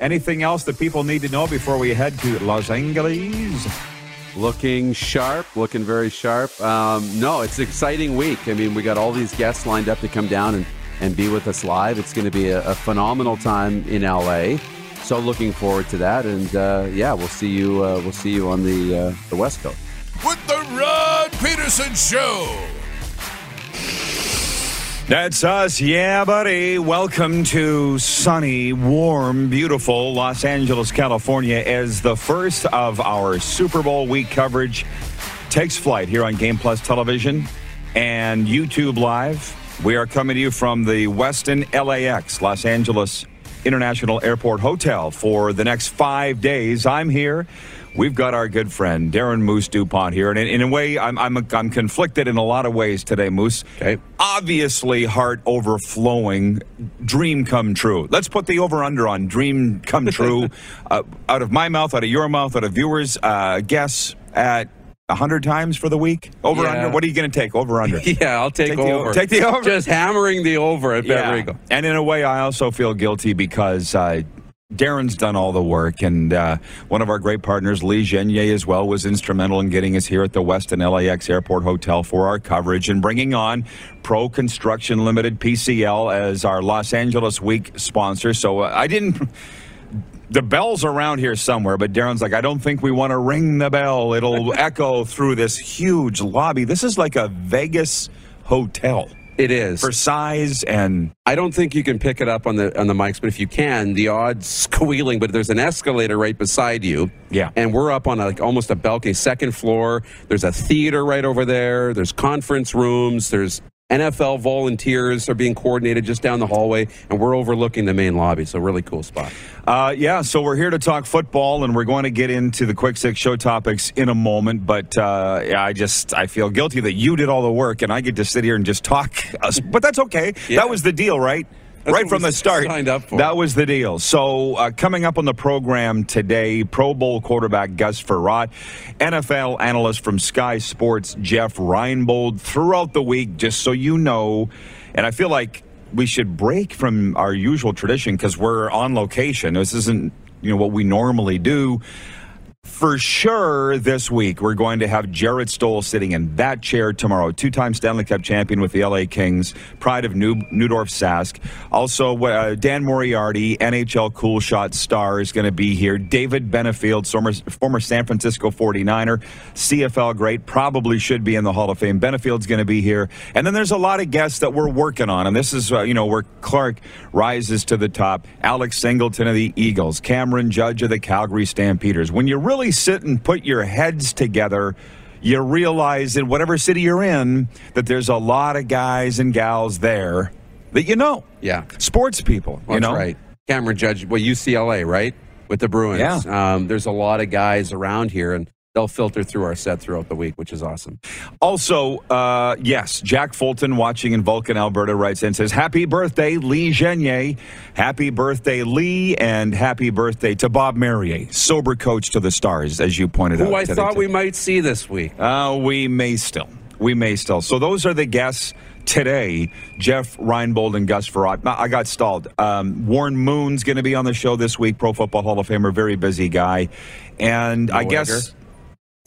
Anything else that people need to know before we head to Los Angeles? Looking sharp, looking very sharp. Um, no, it's an exciting week. I mean, we got all these guests lined up to come down and, and be with us live. It's going to be a, a phenomenal time in LA. So looking forward to that, and uh, yeah, we'll see you. Uh, we'll see you on the uh, the West Coast with the Rod Pedersen Show. That's us, yeah, buddy. Welcome to sunny, warm, beautiful Los Angeles, California, as the first of our Super Bowl week coverage takes flight here on Game Plus Television and YouTube Live. We are coming to you from the Westin LAX, Los Angeles International Airport Hotel for the next five days. I'm here We've got our good friend Darren Moose Dupont here, and in, in a way, I'm, I'm I'm conflicted in a lot of ways today, Moose. Okay. Obviously, heart overflowing, dream come true. Let's put the over under on dream come true, uh, out of my mouth, out of your mouth, out of viewers. Uh, guess at hundred times for the week? Over Yeah. under? What are you going to take? Over under? Yeah, I'll take, Take the over. o- take the over. Just hammering the over at Beverigo. And in a way, I also feel guilty because uh, Darren's done all the work, and uh, one of our great partners, Lee Genier, as well, was instrumental in getting us here at the Westin LAX Airport Hotel for our coverage and bringing on Pro Construction Limited PCL as our Los Angeles Week sponsor. So uh, I didn't. The bell's around here somewhere, but Darren's like, I don't think we want to ring the bell. It'll echo through this huge lobby. This is like a Vegas hotel It is. for size and I don't think you can pick it up on the on the mics, but if you can, the odd squealing. But there's an escalator right beside you. Yeah. and we're up on a, like almost a balcony, second floor. There's a theater right over there. There's conference rooms. There's NFL volunteers are being coordinated just down the hallway, and we're overlooking the main lobby. So really cool spot. Uh, yeah, so we're here to talk football, and we're going to get into the quick six show topics in a moment. But uh, yeah, I just I feel guilty that you did all the work, and I get to sit here and just talk. Us, but that's okay. Yeah. That was the deal, right? Right from the start. signed up for. That was the deal. So uh, coming up on the program today, Pro Bowl quarterback Gus Frerotte, NFL analyst from Sky Sports Jeff Reinebold. Throughout the week, just so you know, and I feel like we should break from our usual tradition because we're on location. This isn't you know what we normally do. For sure, this week we're going to have Jarret Stoll sitting in that chair tomorrow. Two-time Stanley Cup champion with the LA Kings, pride of New Neudorf Sask. Also, uh, Dan Moriarty, NHL Cool Shot star, is going to be here. David Benefield, former, former San Francisco 49er, CFL great, probably should be in the Hall of Fame. Benefield's going to be here, and then there's a lot of guests that we're working on, and this is uh, you know where Clark rises to the top. Alex Singleton of the Eagles, Cameron Judge of the Calgary Stampeders. When you really sit and put your heads together, you realize in whatever city you're in that there's a lot of guys and gals there that you know. Yeah. Sports people, you That's know. right. Cameron Judge, well, UCLA, right? With the Bruins. Yeah. Um, there's a lot of guys around here, and they'll filter through our set throughout the week, which is awesome. Also, uh, yes, Jack Fulton watching in Vulcan, Alberta writes in says, Happy birthday, Lee Genier. Happy birthday, Lee, and happy birthday to Bob Merrier, sober coach to the stars, as you pointed out. Who I today. thought we might see this week. Uh, we may still. We may still. So those are the guests today. Jeff Reinebold and Gus Frerotte. I got stalled. Um, Warren Moon's going to be on the show this week. Pro Football Hall of Famer, very busy guy, and I Mo guess?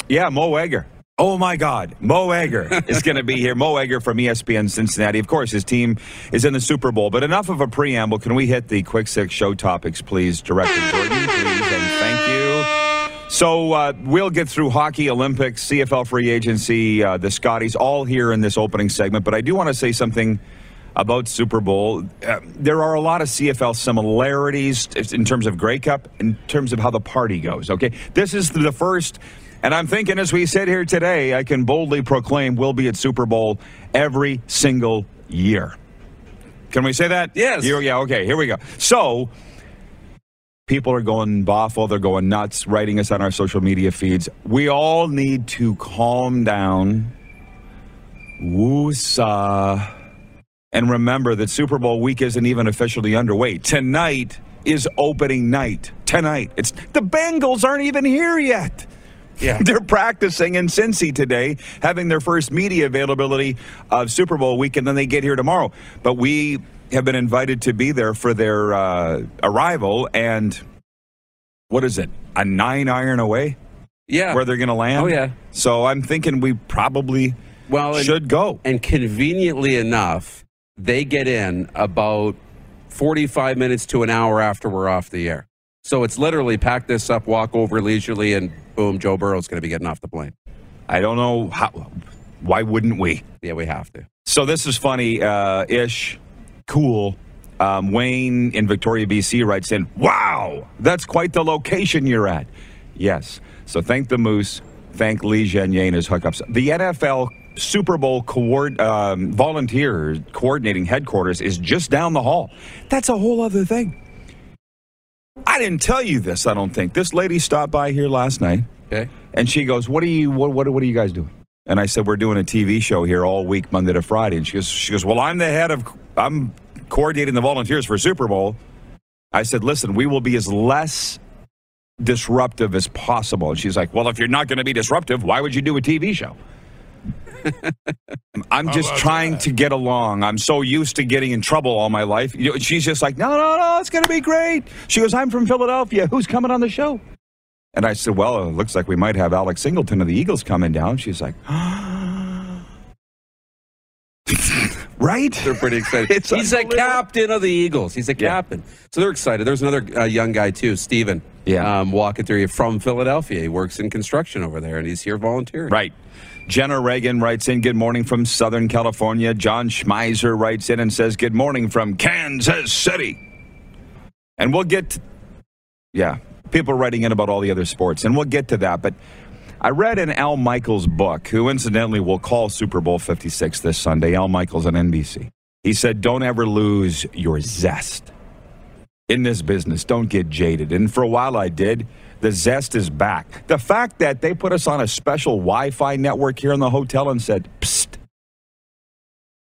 Yeah, Mo Egger. Oh my God, Mo Egger is going to be here. Mo Egger from ESPN Cincinnati. Of course, his team is in the Super Bowl. But enough of a preamble. Can we hit the quick six show topics, please, Director Jordan, please, and thank you. So uh, we'll get through hockey, Olympics, CFL free agency, uh, the Scotties, all here in this opening segment. But I do want to say something about Super Bowl. Uh, there are a lot of CFL similarities in terms of Grey Cup, in terms of how the party goes. Okay, this is the first. And I'm thinking as we sit here today, I can boldly proclaim we'll be at Super Bowl every single year. Can we say that? Yes. You- yeah, okay, here we go. So, people are going boffle, they're going nuts, writing us on our social media feeds. We all need to calm down, woosah, and remember that Super Bowl week isn't even officially underway. Tonight is opening night. Tonight. It's the Bengals aren't even here yet. Yeah. They're practicing in Cincy today, having their first media availability of Super Bowl week, and then they get here tomorrow. But we have been invited to be there for their uh, arrival, and what is it? A nine iron away Yeah. where they're going to land? Oh, yeah. So I'm thinking we probably well, and, should go. and conveniently enough, they get in about 45 minutes to an hour after we're off the air. So it's literally pack this up, walk over leisurely, and boom, Joe Burrow's going to be getting off the plane. I don't know how. Why wouldn't we? Yeah, we have to. So this is funny uh, ish, cool. Um, Wayne in Victoria, BC writes in, Wow, that's quite the location you're at. Yes. So thank the Moose. Thank Lee Genier and his hookups. The NFL Super Bowl coord- um, volunteer coordinating headquarters is just down the hall. That's a whole other thing. I didn't tell you this, I don't think. This lady stopped by here last night. Okay. And she goes, "What are you? What, what what are you guys doing?" And I said, "We're doing a TV show here all week, Monday to Friday." And she goes, "She goes, well, I'm the head of, I'm coordinating the volunteers for Super Bowl." I said, "Listen, we will be as less disruptive as possible." And she's like, "Well, if you're not going to be disruptive, why would you do a TV show?" I'm just trying that? to get along. I'm so used to getting in trouble all my life. You know, she's just like, no, no, no, it's going to be great. She goes, I'm from Philadelphia. Who's coming on the show? And I said, well, it looks like we might have Alex Singleton of the Eagles coming down. She's like, right? They're pretty excited. It's He's a captain of the Eagles. He's a Yeah. captain. So they're excited. There's another uh, young guy, too, Steven. Yeah. Um, walking through from Philadelphia. He works in construction over there, and he's here volunteering. Right. Jenna Reagan writes in, Good morning from Southern California. John Schmeiser writes in and says, Good morning from Kansas City. And we'll get, to, yeah, people writing in about all the other sports, and we'll get to that. But I read in Al Michaels' book, who incidentally will call Super Bowl 56 this Sunday, Al Michaels on NBC. He said, Don't ever lose your zest in this business. Don't get jaded. And for a while I did. The zest is back. The fact that they put us on a special Wi Fi network here in the hotel and said, Psst,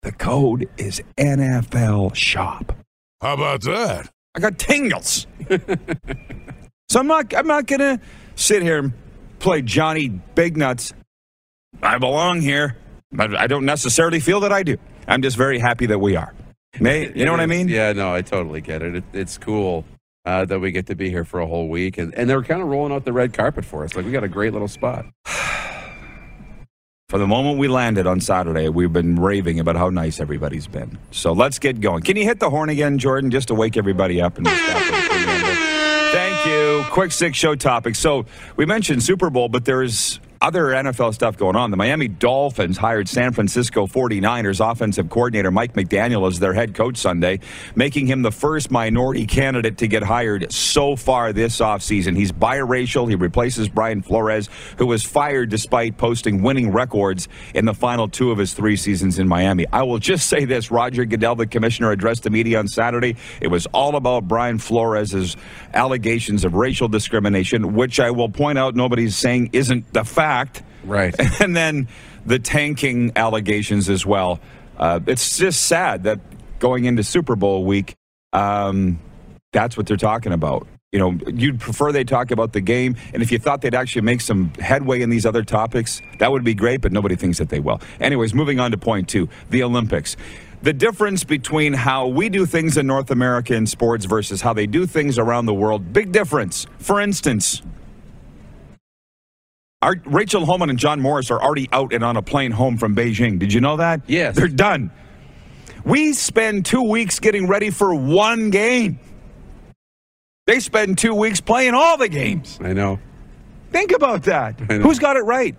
the code is NFL shop. How about that? I got tingles. so I'm not I'm not gonna sit here and play Johnny Big Nuts. I belong here, but I don't necessarily feel that I do. I'm just very happy that we are. May, you know what I mean? Yeah, no, I totally get it. it it's cool uh, that we get to be here for a whole week, and, and they're kind of rolling out the red carpet for us. Like we got a great little spot. For the moment we landed on Saturday, we've been raving about how nice everybody's been. So let's get going. Can you hit the horn again, Jordan, just to wake everybody up and stop it before we end it? Thank you. Quick six show topic. So we mentioned Super Bowl, but there's other NFL stuff going on. The Miami Dolphins hired San Francisco 49ers offensive coordinator Mike McDaniel as their head coach Sunday, making him the first minority candidate to get hired so far this offseason. He's biracial. He replaces Brian Flores, who was fired despite posting winning records in the final two of his three seasons in Miami. I will just say this Roger Goodell, the commissioner, addressed the media on Saturday. It was all about Brian Flores' allegations of racial discrimination, which I will point out nobody's saying isn't the fact. Right. And then the tanking allegations as well. Uh, it's just sad that going into Super Bowl week, um, that's what they're talking about. You know, you'd prefer they talk about the game, and if you thought they'd actually make some headway in these other topics, that would be great, but nobody thinks that they will. Anyways, moving on to point two the Olympics. The difference between how we do things in North America in sports versus how they do things around the world, big difference. For instance, our, Rachel Homan and John Morris are already out and on a plane home from Beijing. Did you know that? Yes. They're done. We spend two weeks getting ready for one game. They spend two weeks playing all the games. I know. Think about that. Who's got it right?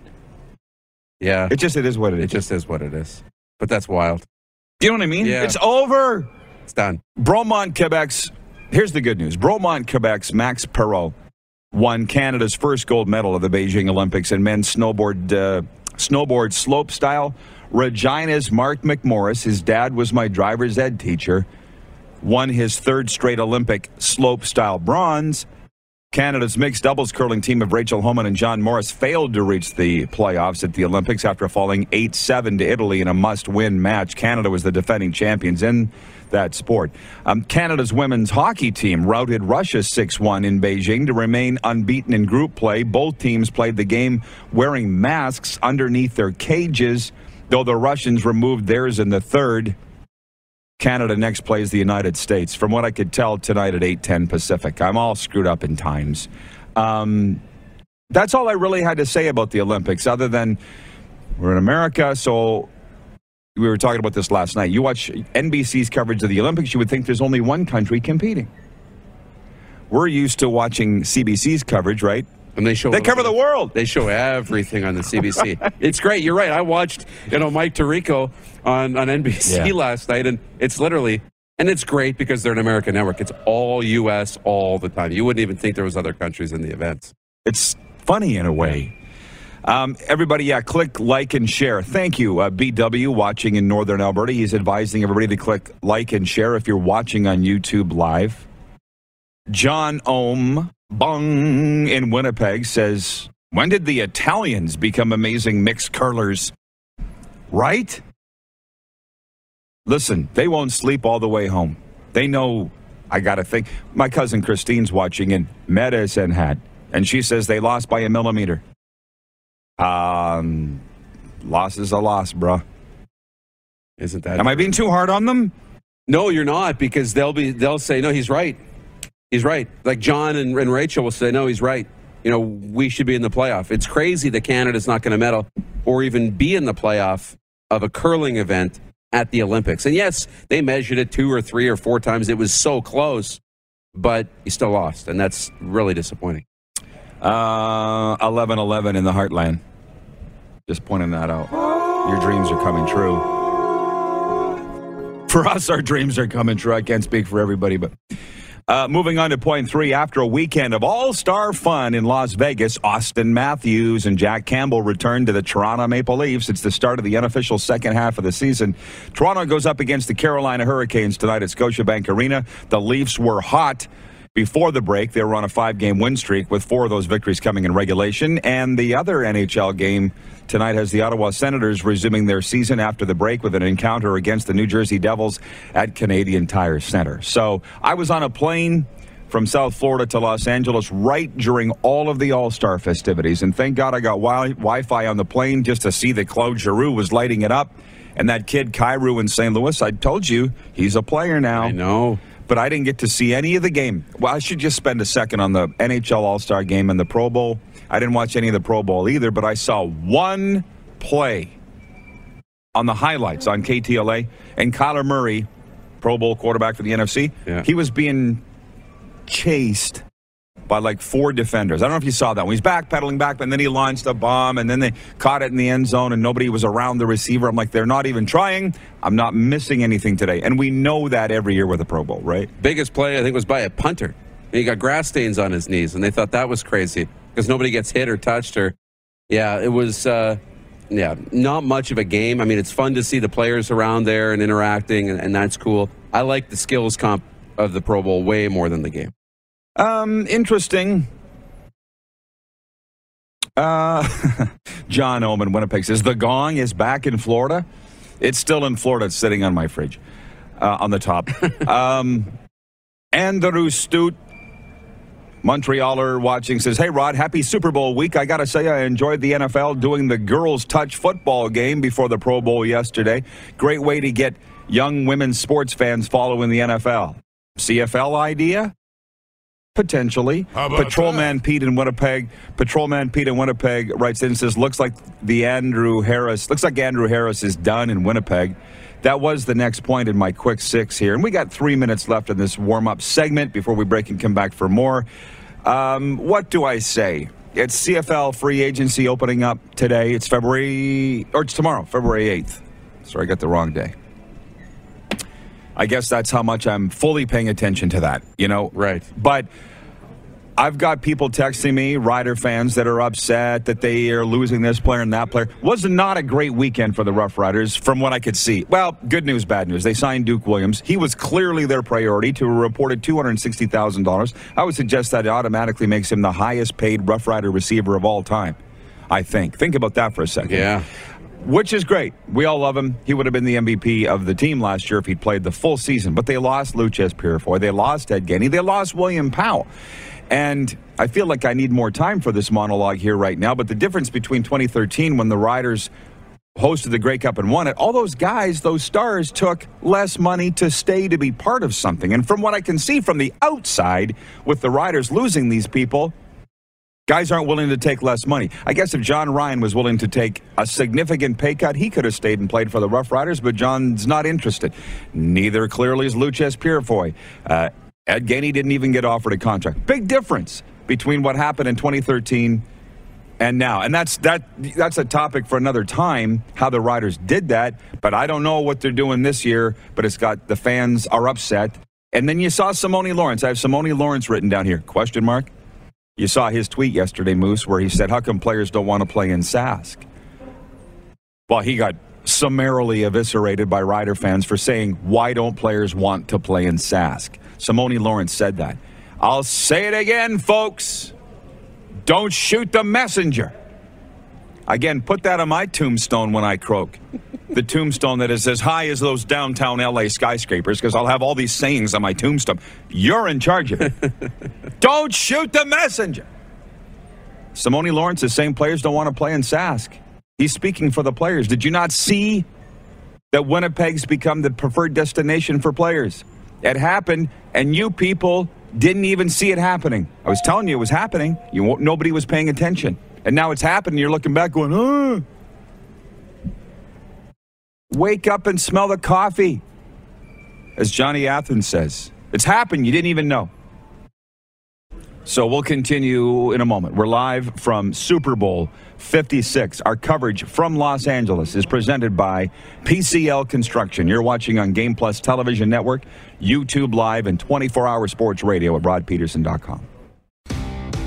Yeah. It just it is what it is. It just is what it is. But that's wild. Do you know what I mean? Yeah. It's over. It's done. Bromont, Quebec's. Here's the good news. Bromont, Quebec's Max Parrot won Canada's first gold medal of the Beijing Olympics in men's snowboard uh, snowboard slope style. Regina's Mark McMorris, his dad was my driver's ed teacher, won his third straight Olympic slope style bronze. Canada's mixed doubles curling team of Rachel Homan and John Morris failed to reach the playoffs at the Olympics after falling 8 7 to Italy in a must win match. Canada was the defending champions in that sport. Um, Canada's women's hockey team routed Russia 6 1 in Beijing to remain unbeaten in group play. Both teams played the game wearing masks underneath their cages, though the Russians removed theirs in the third. Canada next plays the United States. From what I could tell tonight at 8:10 Pacific. I'm all screwed up in times. Um, that's all I really had to say about the Olympics, other than we're in America, so we were talking about this last night. You watch NBC's coverage of the Olympics, you would think there's only one country competing. We're used to watching CBC's coverage, right? And they show They cover the world. They show everything on the CBC. it's great. You're right. I watched, you know, Mike Tirico on, on NBC Yeah. last night, and it's literally, and it's great because they're an American network. It's all U.S. all the time. You wouldn't even think there was other countries in the events. It's funny in a way. Um, everybody, yeah, click like and share. Thank you, uh, BW, watching in Northern Alberta. He's advising everybody to click like and share if you're watching on YouTube Live. John Ohm Bung in Winnipeg says, When did the Italians become amazing mixed curlers? Right? Listen, they won't sleep all the way home. They know I got to think. My cousin Christine's watching in Medicine Hat, and she says they lost by a millimeter. Um, loss is a loss, bruh. Isn't that? Am I being too hard on them? No, you're not, because they'll be they'll say, no, he's right. He's right. Like John and, and Rachel will say, no, he's right. You know, we should be in the playoff. It's crazy that Canada's not going to medal or even be in the playoff of a curling event at the Olympics. And yes, they measured it two or three or four times. It was so close, but you still lost, and that's really disappointing. Uh, 11 11 in the heartland. Just pointing that out. Your dreams are coming true. For us, our dreams are coming true. I can't speak for everybody, but. Uh, moving on to point three, after a weekend of all star fun in Las Vegas, Auston Matthews and Jack Campbell returned to the Toronto Maple Leafs. It's the start of the unofficial second half of the season. Toronto goes up against the Carolina Hurricanes tonight at Scotiabank Arena. The Leafs were hot before the break. They were on a five game win streak with four of those victories coming in regulation. And the other NHL game tonight has the Ottawa Senators resuming their season after the break with an encounter against the New Jersey Devils at Canadian Tire Center. So I was on a plane from South Florida to Los Angeles right during all of the All Star festivities. And thank God I got wi Fi on the plane just to see that Claude Giroux was lighting it up. And that kid, Kyrou in St. Louis, I told you, he's a player now I know. But I didn't get to see any of the game. Well, I should just spend a second on the NHL All Star game and the Pro Bowl. I didn't watch any of the Pro Bowl either, but I saw one play on the highlights on KTLA, and Kyler Murray, Pro Bowl quarterback for the NFC, Yeah. he was being chased by like four defenders. I don't know if you saw that. When he's backpedaling back, and then he launched a bomb, and then they caught it in the end zone, and nobody was around the receiver. I'm like, they're not even trying. I'm not missing anything today. And we know that every year with the Pro Bowl, right? Biggest play, I think, was by a punter. He got grass stains on his knees, and they thought that was crazy because nobody gets hit or touched or. Yeah, it was. Uh, yeah, not much of a game. I mean, it's fun to see the players around there and interacting, and, and that's cool. I like the skills comp of the Pro Bowl way more than the game. Um, interesting. Uh, John Oman, Winnipeg says the gong is back in Florida. It's still in Florida. It's sitting on my fridge, uh, on the top. um, Andrew Stute, Montrealer watching says, "Hey Rod, happy Super Bowl week. I got to say, I enjoyed the NFL doing the girls' touch football game before the Pro Bowl yesterday. Great way to get young women's sports fans following the NFL. CFL idea." Potentially. Patrolman Pete in Winnipeg. Patrolman Pete in Winnipeg writes in and says, looks like the Andrew Harris, looks like Andrew Harris is done in Winnipeg. That was the next point in my quick six here. And we got three minutes left in this warm up segment before we break and come back for more. Um, what do I say? It's CFL free agency opening up today. It's February, or it's tomorrow, February 8th. Sorry, I got the wrong day. I guess that's how much I'm fully paying attention to that, you know? Right. But I've got people texting me, Rider fans, that are upset that they are losing this player and that player. Was not a great weekend for the Rough Riders from what I could see. Well, good news, bad news. They signed Duke Williams. He was clearly their priority to a reported $260,000. I would suggest that it automatically makes him the highest paid Rough Rider receiver of all time. I think. Think about that for a second. Yeah. Which is great. We all love him. He would have been the MVP of the team last year if he'd played the full season. But they lost Loucheiz Purifoy. They lost Ed Gainey. They lost William Powell. And I feel like I need more time for this monologue here right now. But the difference between 2013, when the Riders hosted the Grey Cup and won it, all those guys, those stars, took less money to stay to be part of something. And from what I can see from the outside, with the Riders losing these people, guys aren't willing to take less money. I guess if Jon Ryan was willing to take a significant pay cut, he could have stayed and played for the Rough Riders, but Jon's not interested. Neither clearly is Loucheiz Purifoy. Uh, Ed Gainey didn't even get offered a contract. Big difference between what happened in 2013 and now. And that's that that's a topic for another time how the Riders did that, but I don't know what they're doing this year, but it's got the fans are upset. And then you saw Simoni Lawrence. I have Simoni Lawrence written down here. Question mark. You saw his tweet yesterday, Moose, where he said, How come players don't want to play in Sask? Well, he got summarily eviscerated by Rider fans for saying, Why don't players want to play in Sask? Simoni Lawrence said that. I'll say it again, folks. Don't shoot the messenger. Again, put that on my tombstone when I croak. the tombstone that is as high as those downtown LA skyscrapers, because I'll have all these sayings on my tombstone. You're in charge of it. don't shoot the messenger. Simoni Lawrence is saying players don't want to play in Sask. He's speaking for the players. Did you not see that Winnipeg's become the preferred destination for players? It happened, and you people didn't even see it happening. I was telling you it was happening. You nobody was paying attention, and now it's happening. You're looking back, going, "Oh." Wake up and smell the coffee, as Johnny Athens says. It's happened. You didn't even know. So we'll continue in a moment. We're live from Super Bowl 56. Our coverage from Los Angeles is presented by PCL Construction. You're watching on Game Plus Television Network, YouTube Live, and 24 hour sports radio at rodpedersen.com.